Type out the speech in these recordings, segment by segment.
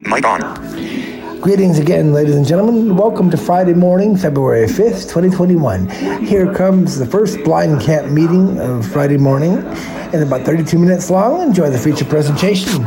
Mic on. Greetings again, ladies and gentlemen. Welcome to Friday morning, February 5th, 2021. Here comes the first blind camp meeting of Friday morning, in about 32 minutes long. Enjoy the feature presentation.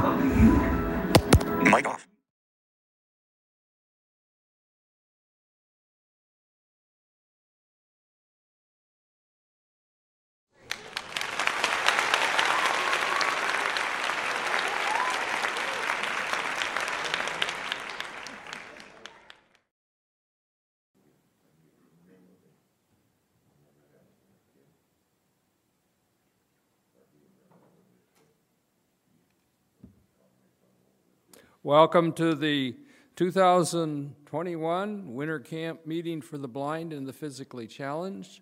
Welcome to the 2021 Winter Camp Meeting for the Blind and the Physically Challenged.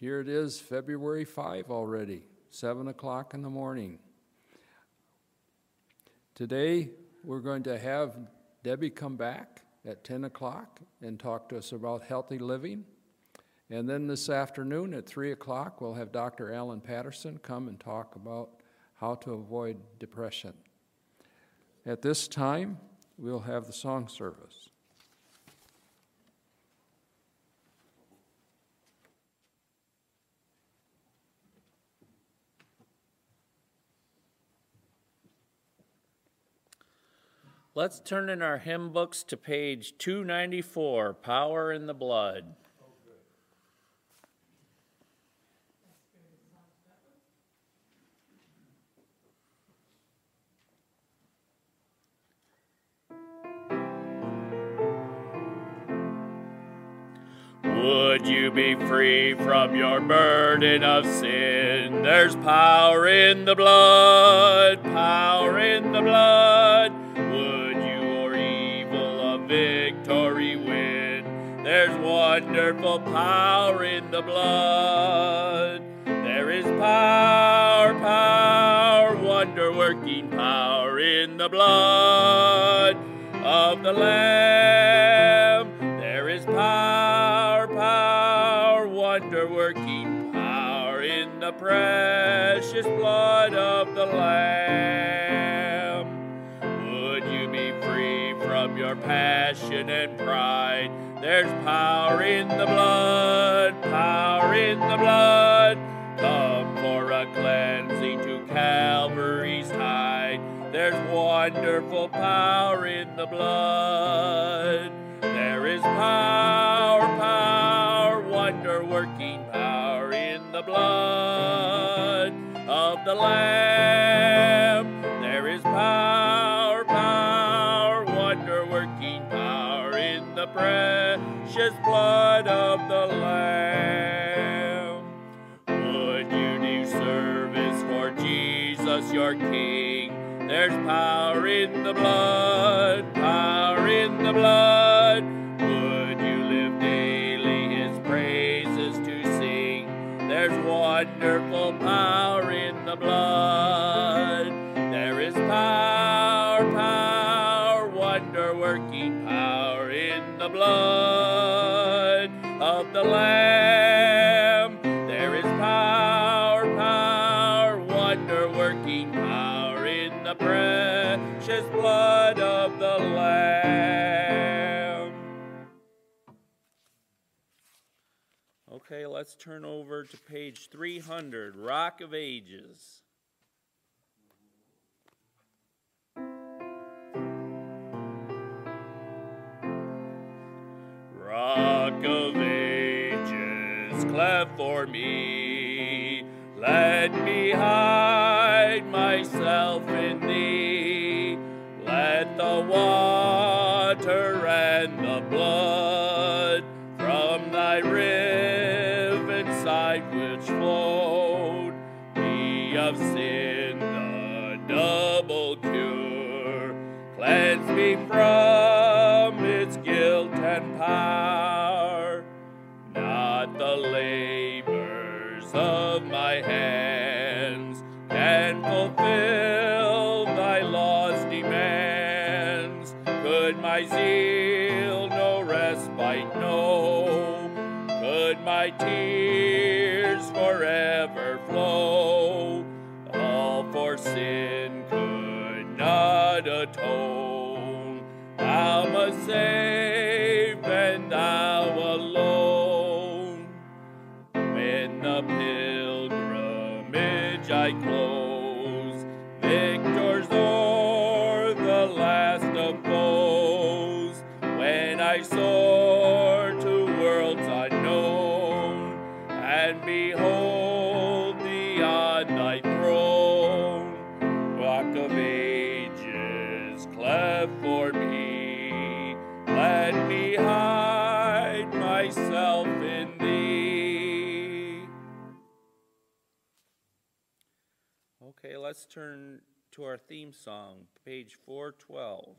Here it is, February 5 already, 7 o'clock in the morning. Today, we're going to have Debbie come back at 10 o'clock and talk to us about healthy living. And then this afternoon at 3 o'clock, we'll have Dr. Alan Patterson come and talk about how to avoid depression. At this time, we'll have the song service. Let's turn in our hymn books to page 294 Power in the Blood. Would you be free from your burden of sin? There's power in the blood, power in the blood. Would you or evil a victory win? There's wonderful power in the blood. There is power, power, wonder working power in the blood of the Lamb. Precious blood of the Lamb. Would you be free from your passion and pride? There's power in the blood, power in the blood. Come for a cleansing to Calvary's height. There's wonderful power in the blood. Blood of the Lamb. There is power, power, wonder working power in the precious blood of the Lamb. Would you do service for Jesus your King? There's power in the blood, let's turn over to page 300 Rock of Ages. Rock of ages, cleft for me. Let me hide myself in thee. Let the water From save, and thou alone. When the pilgrimage I close, turn to our theme song, page 412.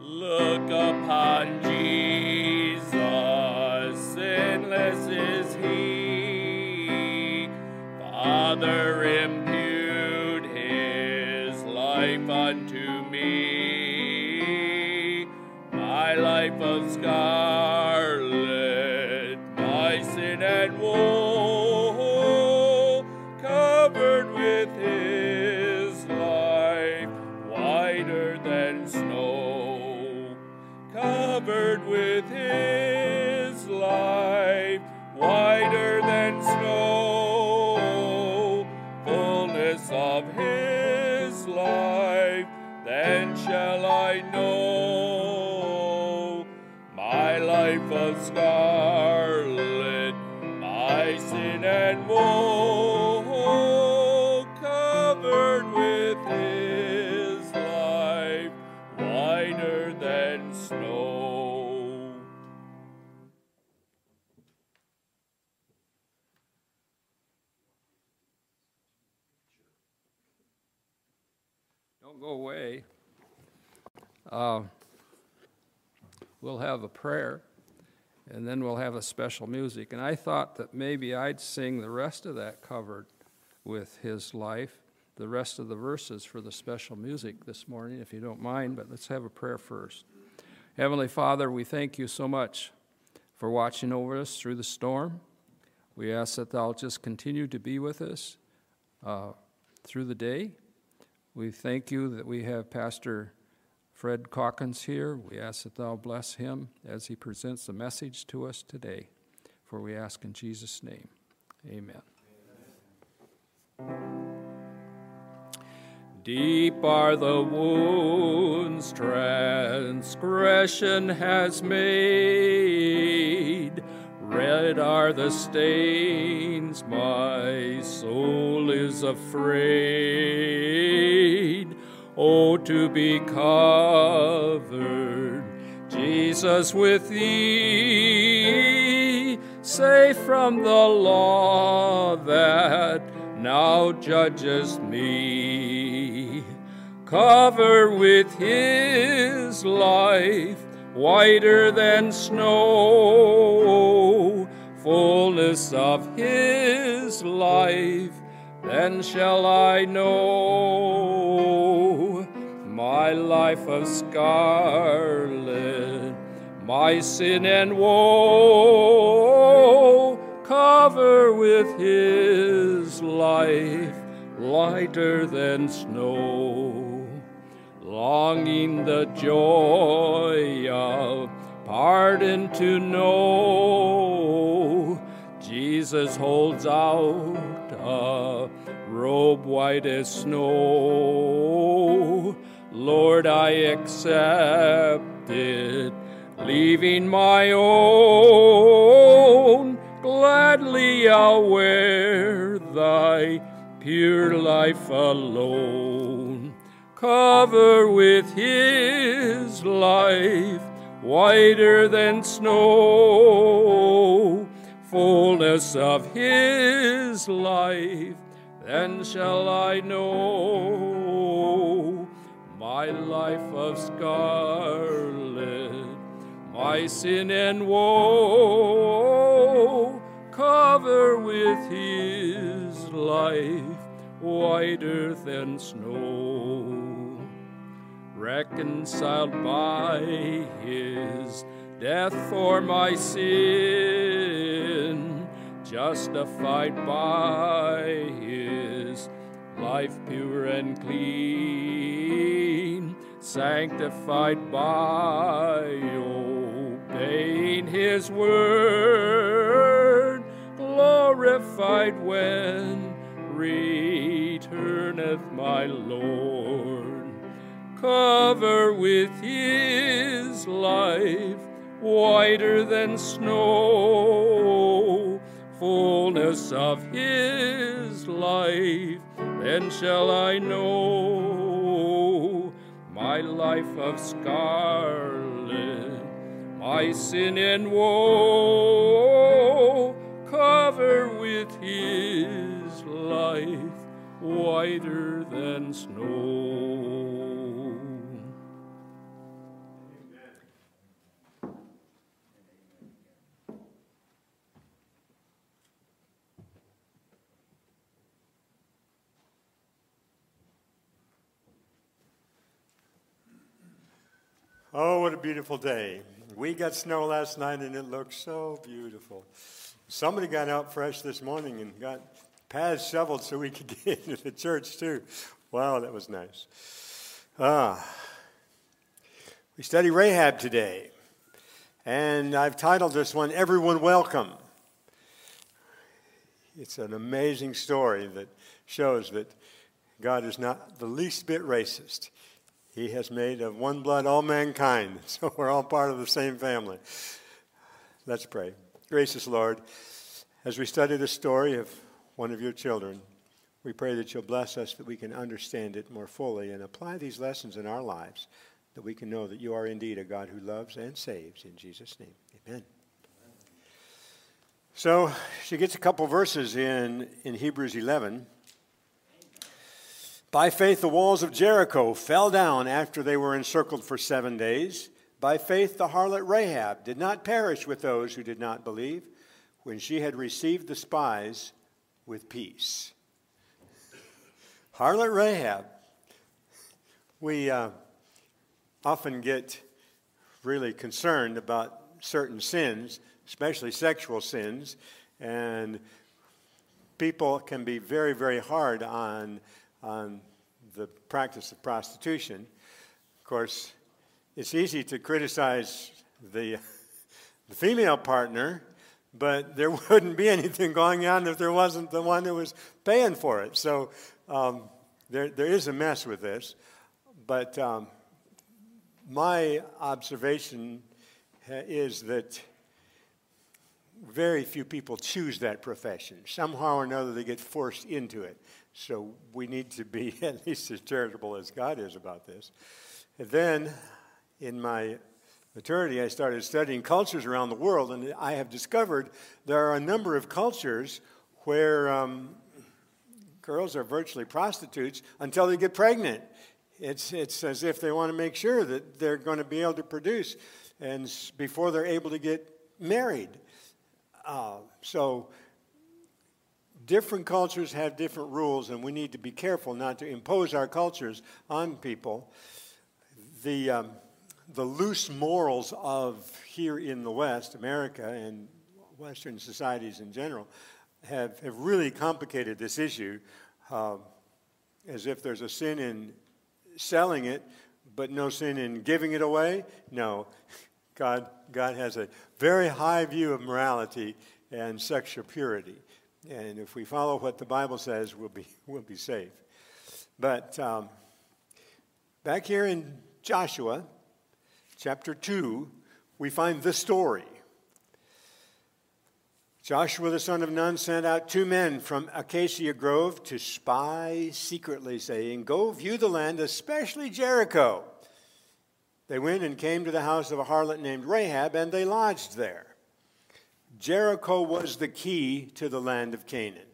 Look upon me. My life of scarlet, We'll have a prayer, and then we'll have a special music. And I thought that maybe I'd sing the rest of that covered with his life, the rest of the verses for the special music this morning, if you don't mind, but let's have a prayer first. Heavenly Father, we thank you so much for watching over us through the storm. We ask that thou just continue to be with us uh, through the day. We thank you that we have Pastor Fred Calkins here. We ask that thou bless him as he presents the message to us today. For we ask in Jesus' name. Amen. Deep are the wounds transgression has made. Red are the stains, my soul is afraid. Oh, to be covered, Jesus, with thee, safe from the law that now judges me. Cover with his life, whiter than snow, fullness of his life, then shall I know my life of scarlet, my sin and woe, cover with his life, lighter than snow, longing the joy of pardon to know. Jesus holds out a robe white as snow. Lord, I accept it, leaving my own. Gladly I'll wear thy pure life alone. Cover with his life, whiter than snow fullness of his life, then shall I know my life of scarlet, my sin and woe, cover with his life, whiter than snow. reconciled by his death for my sin, justified by his life pure and clean, sanctified by obeying his word, glorified when returneth my Lord. Cover with his life whiter than snow, fullness of his life, then shall I know my life of scarlet, my sin and woe, cover with his life whiter than snow. Oh, what a beautiful day. We got snow last night and it looked so beautiful. Somebody got out fresh this morning and got paths shoveled so we could get into the church too. Wow, that was nice. Ah. We study Rahab today. And I've titled this one Everyone Welcome. It's an amazing story that shows that God is not the least bit racist. He has made of one blood all mankind, so we're all part of the same family. Let's pray. Gracious Lord, as we study the story of one of your children, we pray that you'll bless us that we can understand it more fully and apply these lessons in our lives, that we can know that you are indeed a God who loves and saves. In Jesus' name, amen. So she gets a couple verses in, in Hebrews 11. By faith, the walls of Jericho fell down after they were encircled for seven days. By faith, the harlot Rahab did not perish with those who did not believe when she had received the spies with peace. Harlot Rahab. We uh, often get really concerned about certain sins, especially sexual sins, and people can be very, very hard on on the practice of prostitution. Of course, it's easy to criticize the, the female partner, but there wouldn't be anything going on if there wasn't the one who was paying for it. So um, there, there is a mess with this. But um, my observation is that very few people choose that profession. Somehow or another, they get forced into it. So we need to be at least as charitable as God is about this. And then in my maturity, I started studying cultures around the world, and I have discovered there are a number of cultures where um, girls are virtually prostitutes until they get pregnant. It's, it's as if they want to make sure that they're going to be able to produce and before they're able to get married. Uh, so different cultures have different rules, and we need to be careful not to impose our cultures on people. The, um, the loose morals of here in the West, America, and Western societies in general, have, have really complicated this issue uh, as if there's a sin in selling it, but no sin in giving it away. No, God, God has a very high view of morality and sexual purity. And if we follow what the Bible says, we'll be, we'll be safe. But um, back here in Joshua chapter 2, we find the story. Joshua the son of Nun sent out two men from Acacia Grove to spy secretly, saying, Go view the land, especially Jericho. They went and came to the house of a harlot named Rahab, and they lodged there. Jericho was the key to the land of Canaan.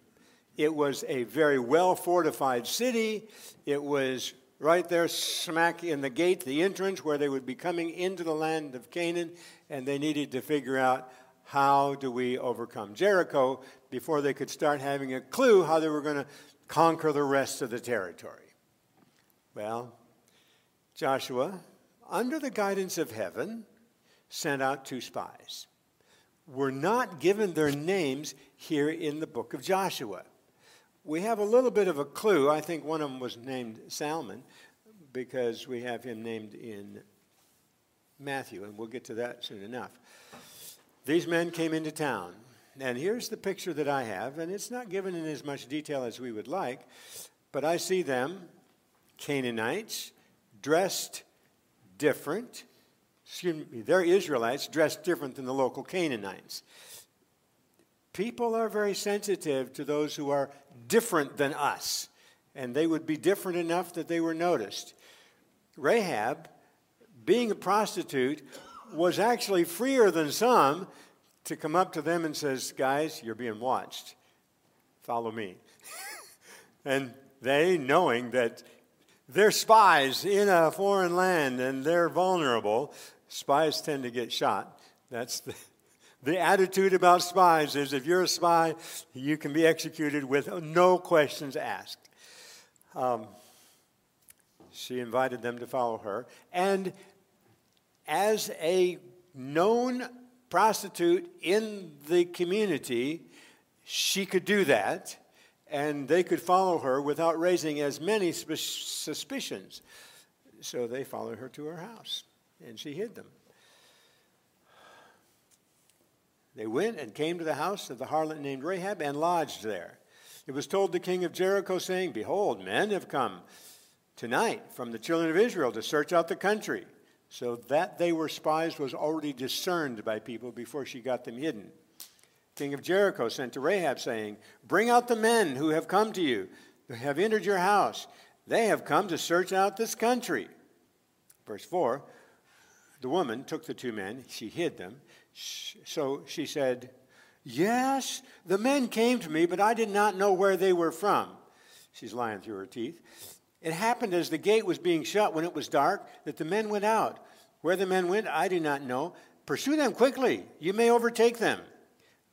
It was a very well fortified city. It was right there, smack in the gate, the entrance where they would be coming into the land of Canaan, and they needed to figure out how do we overcome Jericho before they could start having a clue how they were going to conquer the rest of the territory. Well, Joshua, under the guidance of heaven, sent out two spies. We're not given their names here in the book of Joshua. We have a little bit of a clue. I think one of them was named Salmon because we have him named in Matthew, and we'll get to that soon enough. These men came into town, and here's the picture that I have, and it's not given in as much detail as we would like, but I see them, Canaanites, dressed different. Excuse me, they're Israelites dressed different than the local Canaanites. People are very sensitive to those who are different than us, and they would be different enough that they were noticed. Rahab, being a prostitute, was actually freer than some to come up to them and says, "Guys, you're being watched. Follow me." and they, knowing that they're spies in a foreign land and they're vulnerable, spies tend to get shot. That's the, the attitude about spies is if you're a spy, you can be executed with no questions asked. Um, she invited them to follow her. And as a known prostitute in the community, she could do that, and they could follow her without raising as many suspicions. So they followed her to her house, and she hid them. They went and came to the house of the harlot named Rahab and lodged there. It was told the king of Jericho, saying, Behold, men have come tonight from the children of Israel to search out the country. So that they were spies was already discerned by people before she got them hidden. King of Jericho sent to Rahab, saying, Bring out the men who have come to you, who have entered your house. They have come to search out this country. Verse 4 The woman took the two men, she hid them. So she said, Yes, the men came to me, but I did not know where they were from. She's lying through her teeth. It happened as the gate was being shut when it was dark that the men went out. Where the men went, I do not know. Pursue them quickly. You may overtake them.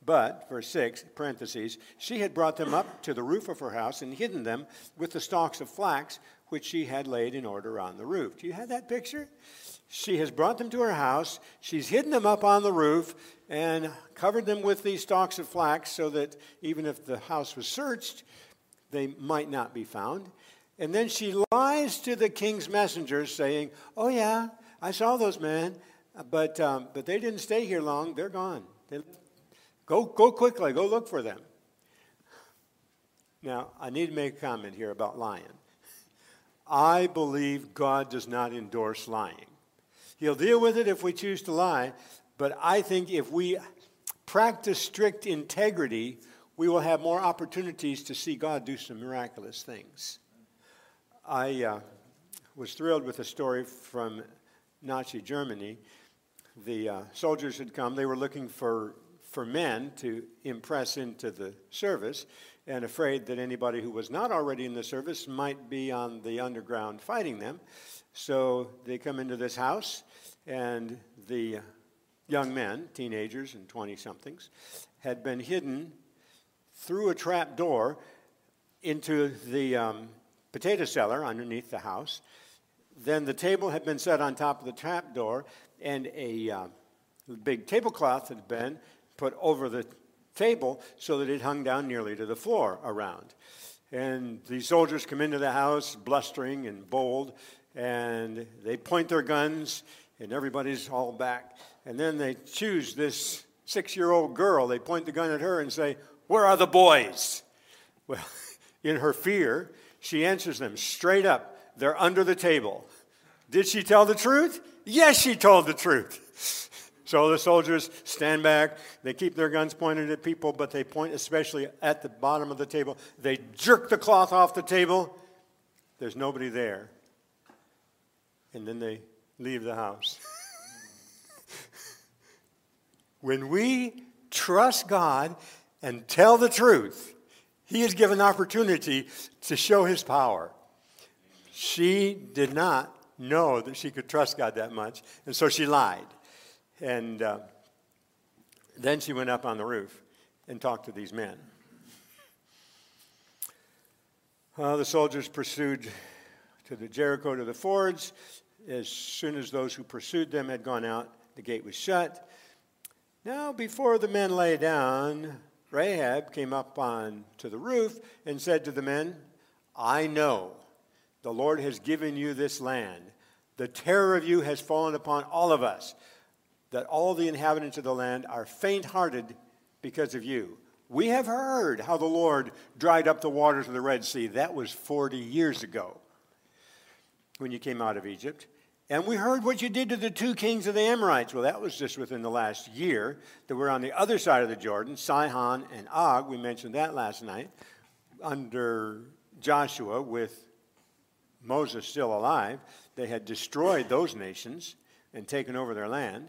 But, verse 6, parentheses, she had brought them up to the roof of her house and hidden them with the stalks of flax which she had laid in order on the roof. Do you have that picture? She has brought them to her house. She's hidden them up on the roof and covered them with these stalks of flax so that even if the house was searched, they might not be found. And then she lies to the king's messengers, saying, Oh, yeah, I saw those men, but, um, but they didn't stay here long. They're gone. They, go, go quickly, go look for them. Now, I need to make a comment here about lying. I believe God does not endorse lying. He'll deal with it if we choose to lie, but I think if we practice strict integrity, we will have more opportunities to see God do some miraculous things. I uh, was thrilled with a story from Nazi Germany. The uh, soldiers had come, they were looking for, for men to impress into the service and afraid that anybody who was not already in the service might be on the underground fighting them. So they come into this house, and the young men, teenagers and 20 somethings, had been hidden through a trap door into the um, potato cellar underneath the house. Then the table had been set on top of the trap door, and a uh, big tablecloth had been put over the table so that it hung down nearly to the floor around. And the soldiers come into the house, blustering and bold, and they point their guns, and everybody's all back. And then they choose this six year old girl. They point the gun at her and say, Where are the boys? Well, in her fear, she answers them straight up. They're under the table. Did she tell the truth? Yes, she told the truth. So the soldiers stand back. They keep their guns pointed at people, but they point especially at the bottom of the table. They jerk the cloth off the table. There's nobody there. And then they leave the house. when we trust God and tell the truth, he is given opportunity to show his power. She did not know that she could trust God that much, and so she lied. And uh, then she went up on the roof and talked to these men. Uh, the soldiers pursued to the Jericho to the fords. As soon as those who pursued them had gone out, the gate was shut. Now, before the men lay down, Rahab came up on to the roof and said to the men, I know the Lord has given you this land. The terror of you has fallen upon all of us, that all the inhabitants of the land are faint hearted because of you. We have heard how the Lord dried up the waters of the Red Sea. That was 40 years ago when you came out of Egypt. And we heard what you did to the two kings of the Amorites. Well, that was just within the last year that we're on the other side of the Jordan, Sihon and Og. We mentioned that last night under Joshua with Moses still alive. They had destroyed those nations and taken over their land.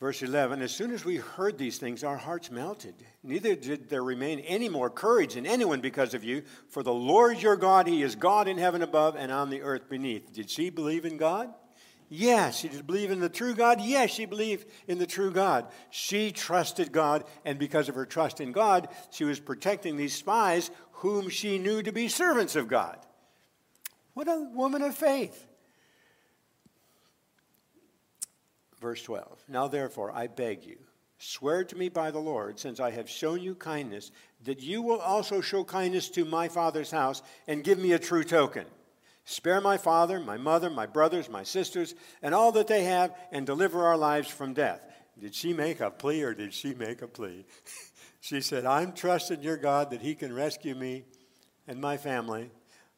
Verse 11 As soon as we heard these things, our hearts melted. Neither did there remain any more courage in anyone because of you. For the Lord your God, He is God in heaven above and on the earth beneath. Did she believe in God? Yes. She did believe in the true God? Yes, she believed in the true God. She trusted God, and because of her trust in God, she was protecting these spies whom she knew to be servants of God. What a woman of faith. Verse 12 Now therefore, I beg you, swear to me by the Lord, since I have shown you kindness, that you will also show kindness to my father's house and give me a true token. Spare my father, my mother, my brothers, my sisters, and all that they have, and deliver our lives from death. Did she make a plea or did she make a plea? she said, I'm trusting your God that he can rescue me and my family.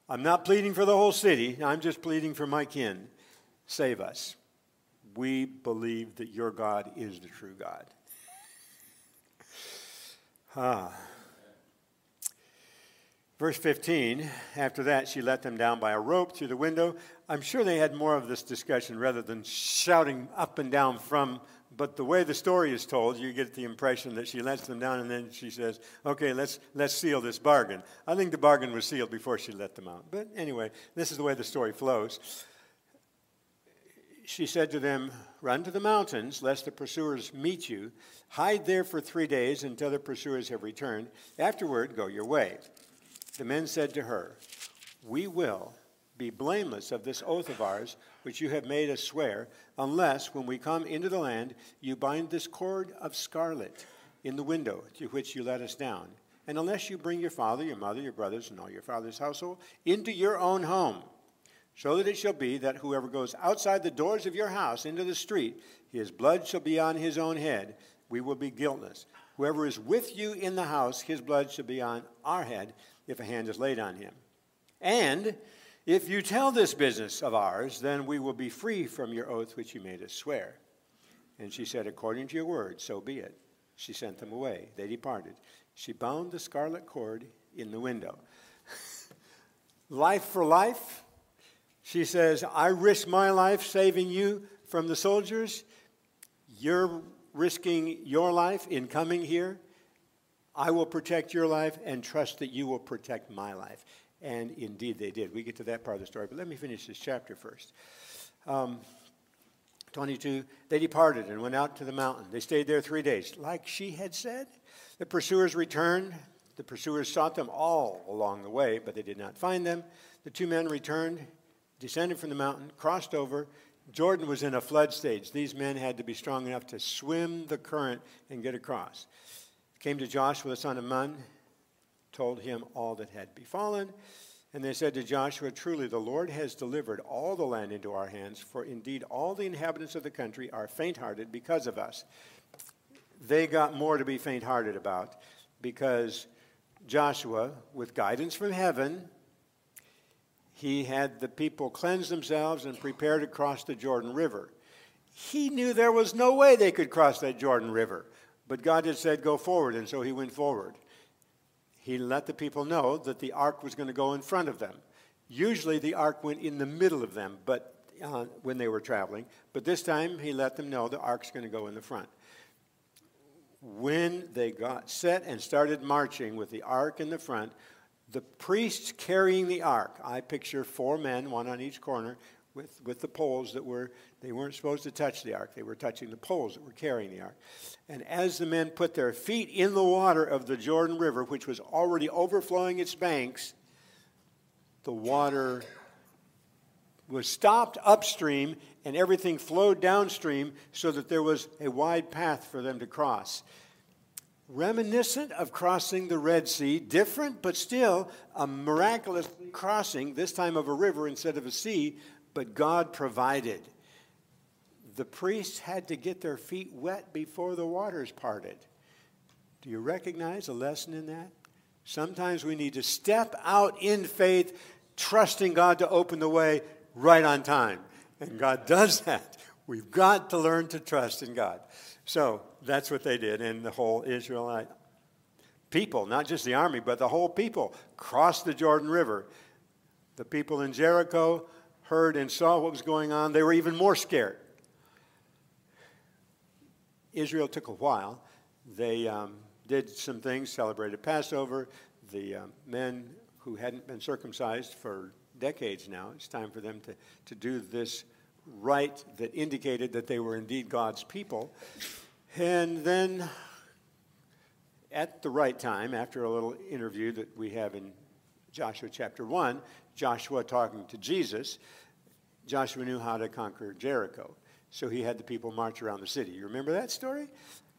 I'm not pleading for the whole city, I'm just pleading for my kin. Save us we believe that your God is the true God. Ah. Verse 15, after that, she let them down by a rope through the window. I'm sure they had more of this discussion rather than shouting up and down from, but the way the story is told, you get the impression that she lets them down and then she says, okay, let's, let's seal this bargain. I think the bargain was sealed before she let them out. But anyway, this is the way the story flows she said to them, Run to the mountains, lest the pursuers meet you. Hide there for three days until the pursuers have returned. Afterward, go your way. The men said to her, We will be blameless of this oath of ours, which you have made us swear, unless, when we come into the land, you bind this cord of scarlet in the window to which you let us down. And unless you bring your father, your mother, your brothers, and all your father's household into your own home so that it shall be that whoever goes outside the doors of your house into the street, his blood shall be on his own head. We will be guiltless. Whoever is with you in the house, his blood shall be on our head if a hand is laid on him. And if you tell this business of ours, then we will be free from your oath which you made us swear. And she said, According to your word, so be it. She sent them away. They departed. She bound the scarlet cord in the window. life for life, she says, I risk my life saving you from the soldiers. You're risking your life in coming here. I will protect your life and trust that you will protect my life. And indeed they did. We get to that part of the story, but let me finish this chapter first. Um, 22, they departed and went out to the mountain. They stayed there three days, like she had said. The pursuers returned. The pursuers sought them all along the way, but they did not find them. The two men returned descended from the mountain, crossed over. Jordan was in a flood stage. These men had to be strong enough to swim the current and get across. Came to Joshua the son of Nun, told him all that had befallen. And they said to Joshua, Truly, the Lord has delivered all the land into our hands, for indeed all the inhabitants of the country are faint hearted because of us. They got more to be faint hearted about because Joshua, with guidance from heaven, he had the people cleanse themselves and prepare to cross the Jordan River. He knew there was no way they could cross that Jordan River, but God had said, Go forward, and so he went forward. He let the people know that the ark was going to go in front of them. Usually the ark went in the middle of them, but uh, when they were traveling, but this time he let them know the ark's going to go in the front. When they got set and started marching with the ark in the front, the priests carrying the ark. I picture four men, one on each corner, with, with the poles that were, they weren't supposed to touch the ark. They were touching the poles that were carrying the ark. And as the men put their feet in the water of the Jordan River, which was already overflowing its banks, the water was stopped upstream and everything flowed downstream so that there was a wide path for them to cross. Reminiscent of crossing the Red Sea, different but still a miraculous crossing, this time of a river instead of a sea, but God provided. The priests had to get their feet wet before the waters parted. Do you recognize a lesson in that? Sometimes we need to step out in faith, trusting God to open the way right on time. And God does that. We've got to learn to trust in God. So that's what they did. And the whole Israelite people, not just the army, but the whole people, crossed the Jordan River. The people in Jericho heard and saw what was going on. They were even more scared. Israel took a while. They um, did some things, celebrated Passover. The uh, men who hadn't been circumcised for decades now, it's time for them to, to do this rite that indicated that they were indeed God's people. And then, at the right time, after a little interview that we have in Joshua chapter 1, Joshua talking to Jesus, Joshua knew how to conquer Jericho. So he had the people march around the city. You remember that story?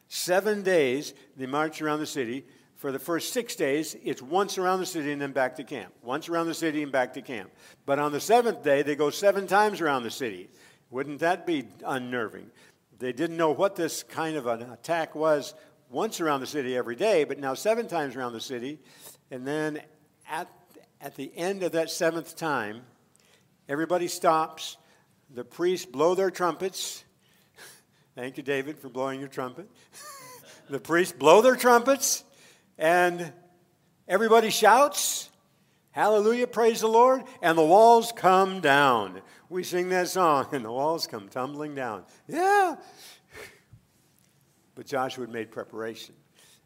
Seven days, they march around the city. For the first six days, it's once around the city and then back to camp. Once around the city and back to camp. But on the seventh day, they go seven times around the city. Wouldn't that be unnerving? They didn't know what this kind of an attack was once around the city every day, but now seven times around the city. And then at, at the end of that seventh time, everybody stops. The priests blow their trumpets. Thank you, David, for blowing your trumpet. the priests blow their trumpets, and everybody shouts, Hallelujah, praise the Lord, and the walls come down. We sing that song, and the walls come tumbling down. Yeah. But Joshua had made preparation.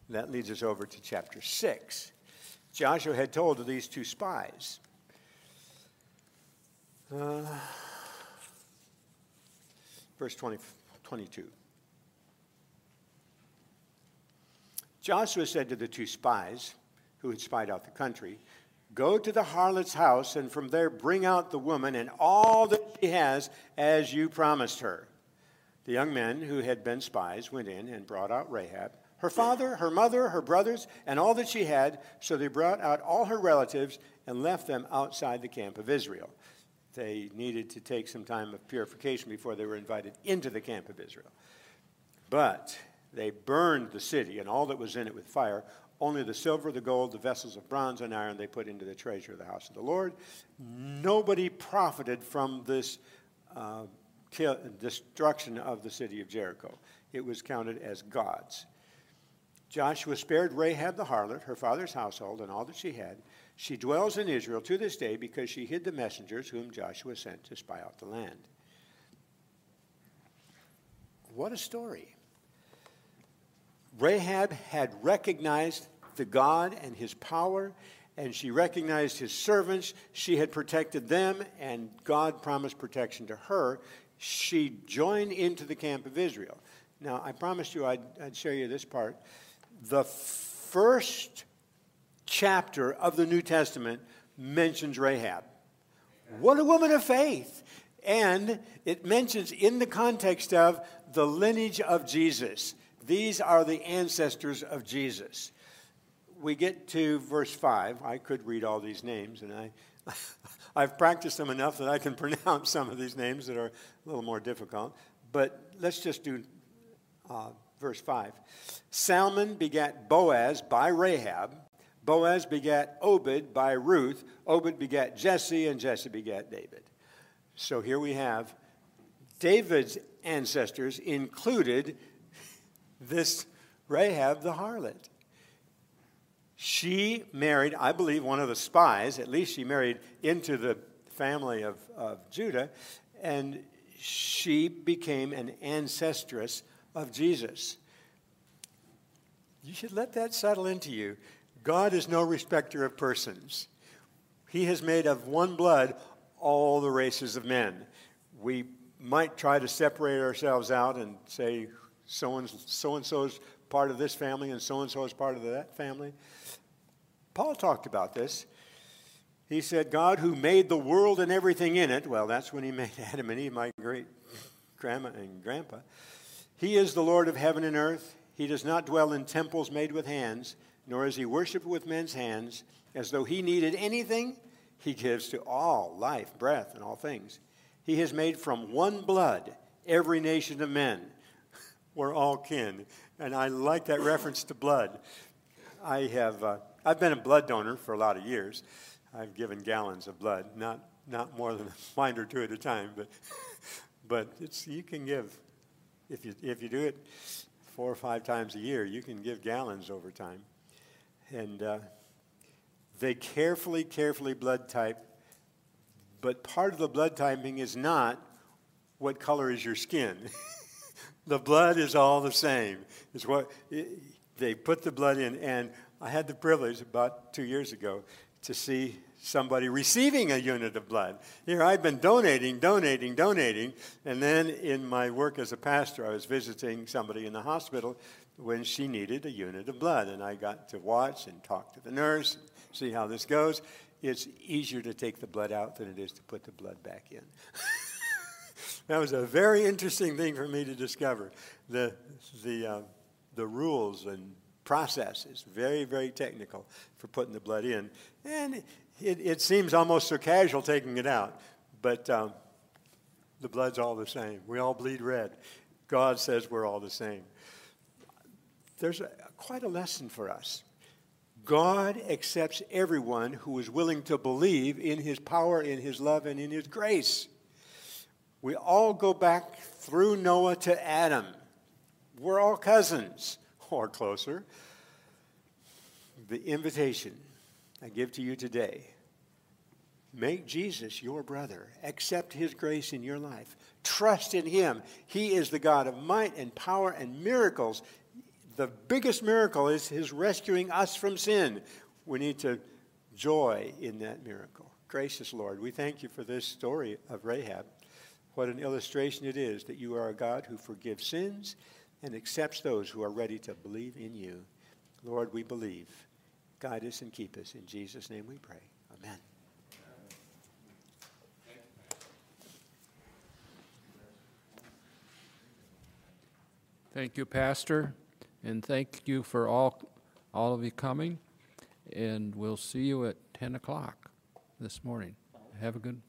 That leads us over to chapter 6. Joshua had told to these two spies, uh, verse 20, 22. Joshua said to the two spies who had spied out the country, Go to the harlot's house, and from there bring out the woman and all that she has, as you promised her. The young men who had been spies went in and brought out Rahab, her father, her mother, her brothers, and all that she had. So they brought out all her relatives and left them outside the camp of Israel they needed to take some time of purification before they were invited into the camp of Israel. But they burned the city and all that was in it with fire. Only the silver, the gold, the vessels of bronze and iron they put into the treasure of the house of the Lord. Nobody profited from this uh, kill, destruction of the city of Jericho. It was counted as God's. Joshua spared Rahab the harlot, her father's household, and all that she had she dwells in Israel to this day because she hid the messengers whom Joshua sent to spy out the land. What a story. Rahab had recognized the God and his power, and she recognized his servants. She had protected them, and God promised protection to her. She joined into the camp of Israel. Now, I promised you I'd, I'd share you this part. The first chapter of the New Testament mentions Rahab. What a woman of faith. And it mentions in the context of the lineage of Jesus. These are the ancestors of Jesus. We get to verse 5. I could read all these names, and I, I've practiced them enough that I can pronounce some of these names that are a little more difficult. But let's just do uh, verse 5. Salmon begat Boaz by Rahab, Boaz begat Obed by Ruth. Obed begat Jesse, and Jesse begat David. So here we have David's ancestors included this Rahab the harlot. She married, I believe, one of the spies, at least she married into the family of, of Judah, and she became an ancestress of Jesus. You should let that settle into you. God is no respecter of persons. He has made of one blood all the races of men. We might try to separate ourselves out and say so and so is part of this family and so and so is part of that family. Paul talked about this He said, God who made the world and everything in it, well, that's when he made Adam and Eve, my great grandma and grandpa. He is the Lord of heaven and earth. He does not dwell in temples made with hands, nor is he worshiped with men's hands, as though he needed anything. He gives to all life, breath, and all things. He has made from one blood every nation of men. We're all kin. And I like that reference to blood. I have, uh, I've been a blood donor for a lot of years. I've given gallons of blood, not, not more than a pint or two at a time, but, but it's, you can give, if you, if you do it four or five times a year, you can give gallons over time. And uh, they carefully, carefully blood type, but part of the blood typing is not what color is your skin. the blood is all the same. It's what they put the blood in, and I had the privilege about two years ago to see somebody receiving a unit of blood. Here, I've been donating, donating, donating, and then in my work as a pastor, I was visiting somebody in the hospital when she needed a unit of blood, and I got to watch and talk to the nurse, see how this goes. It's easier to take the blood out than it is to put the blood back in. that was a very interesting thing for me to discover. The, the, uh, the rules and processes, very, very technical for putting the blood in. And it, it seems almost so casual taking it out, but um, the blood's all the same. We all bleed red. God says we're all the same. There's a, quite a lesson for us. God accepts everyone who is willing to believe in his power, in his love, and in his grace. We all go back through Noah to Adam. We're all cousins, or closer. The invitation I give to you today make Jesus your brother, accept his grace in your life, trust in him. He is the God of might and power and miracles. The biggest miracle is his rescuing us from sin. We need to joy in that miracle. Gracious Lord, we thank you for this story of Rahab. What an illustration it is that you are a God who forgives sins and accepts those who are ready to believe in you. Lord, we believe. Guide us and keep us. In Jesus' name we pray. Amen. Thank you, Pastor, and thank you for all, all of you coming. And we'll see you at 10 o'clock this morning. Have a good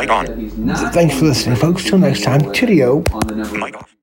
Mic on. Thanks for listening, folks. Till next time, cheerio. Mic off.